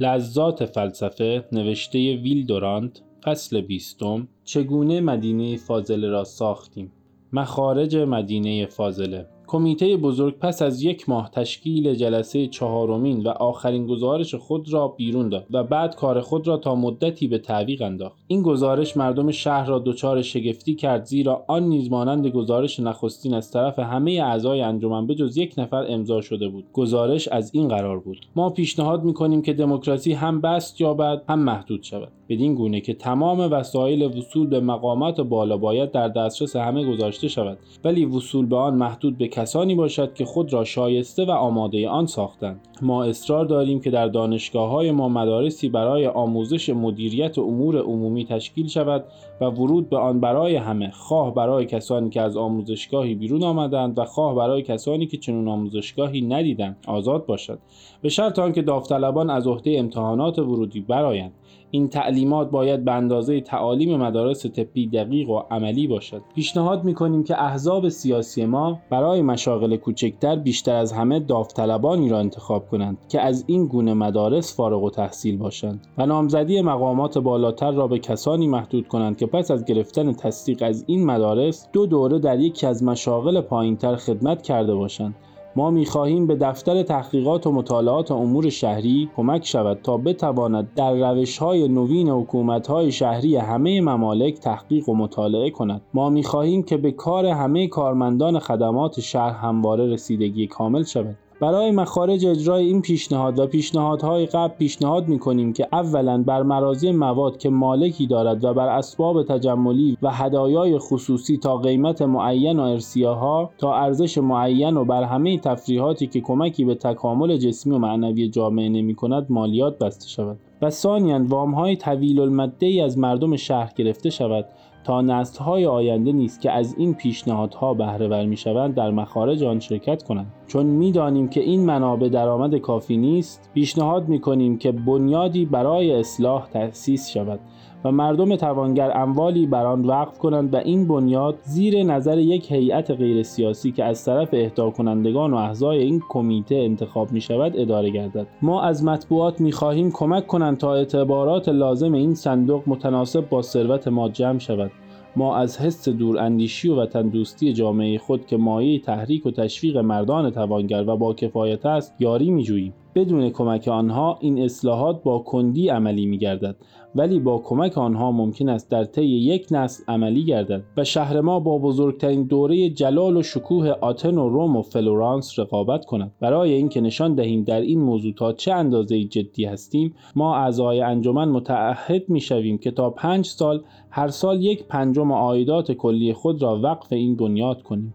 لذات فلسفه نوشته ویل دورانت فصل بیستم چگونه مدینه فاضله را ساختیم؟ مخارج مدینه فاضله. کمیته بزرگ پس از یک ماه تشکیل جلسه چهارمین و آخرین گزارش خود را بیرون داد و بعد کار خود را تا مدتی به تعویق انداخت. این گزارش مردم شهر را دچار شگفتی کرد زیرا آن نیز مانند گزارش نخستین از طرف همه اعضای انجمن به جز یک نفر امضا شده بود. گزارش از این قرار بود ما پیشنهاد می‌کنیم که دموکراسی هم بست یابد هم محدود شود. بدین گونه که تمام وسایل وصول به مقامات بالا باید در دسترس همه گذاشته شود. ولی وصول به آن محدود به کسانی باشد که خود را شایسته و آماده آن ساختند. ما اصرار داریم که در دانشگاه های ما مدارسی برای آموزش مدیریت امور عمومی تشکیل شود و ورود به آن برای همه. خواه برای کسانی که از آموزشگاهی بیرون آمدند و خواه برای کسانی که چنین آموزشگاهی ندیدند آزاد باشد. به شرط آنکه داوطلبان از عهده امتحانات ورودی برآیند. این تعلیمات باید به اندازه تعالیم مدارس طبی دقیق و عملی باشد. پیشنهاد می‌کنیم که احزاب سیاسی ما برای مشاغل کوچکتر بیشتر از همه داوطلبانی را انتخاب کنند که از این گونه مدارس فارغ و تحصیل باشند و نامزدی مقامات بالاتر را به کسانی محدود کنند که پس از گرفتن تصدیق از این مدارس دو دوره در یکی از مشاغل پایینتر خدمت کرده باشند. ما می‌خواهیم به دفتر تحقیقات و مطالعات امور شهری کمک شود تا بتواند در روش های نوین حکومت های شهری همه ممالک تحقیق و مطالعه کند. ما می‌خواهیم که به کار همه کارمندان خدمات شهر همواره رسیدگی کامل شود. برای مخارج اجرای این پیشنهاد و پیشنهادهای قبل پیشنهاد می کنیم که اولا بر مرازی مواد که مالکی دارد و بر اسباب تجملی و هدایای خصوصی تا قیمت معین و ارسیاها تا ارزش معین و بر همه تفریحاتی که کمکی به تکامل جسمی و معنوی جامعه نمی کند مالیات بسته شود. و ثانیا وام های طویل المده ای از مردم شهر گرفته شود تا نسل‌های آینده نیست که از این پیشنهادها بهره ور می‌شوند در مخارج آن شرکت کنند. چون می‌دانیم که این منابع درآمد کافی نیست پیشنهاد می‌کنیم که بنیادی برای اصلاح تأسیس شود و مردم توانگر اموالی بر آن وقف کنند و این بنیاد زیر نظر یک هیئت غیر سیاسی که از طرف اهدا کنندگان و اعضای این کمیته انتخاب می شود اداره گردد. ما از مطبوعات می خواهیم کمک کنند تا اعتبارات لازم این صندوق متناسب با ثروت ما جمع شود. ما از حس دور اندیشی و وطن دوستی جامعه خود که مایه تحریک و تشویق مردان توانگر و با کفایت است یاری می جوییم. بدون کمک آنها این اصلاحات با کندی عملی می گردد ولی با کمک آنها ممکن است در طی یک نسل عملی گردد و شهر ما با بزرگترین دوره جلال و شکوه آتن و روم و فلورانس رقابت کند. برای اینکه نشان دهیم در این موضوع تا چه اندازه جدی هستیم ما اعضای انجمن متعهد می شویم که تا پنج سال هر سال یک پنجم عایدات کلی خود را وقف این بنیاد کنیم.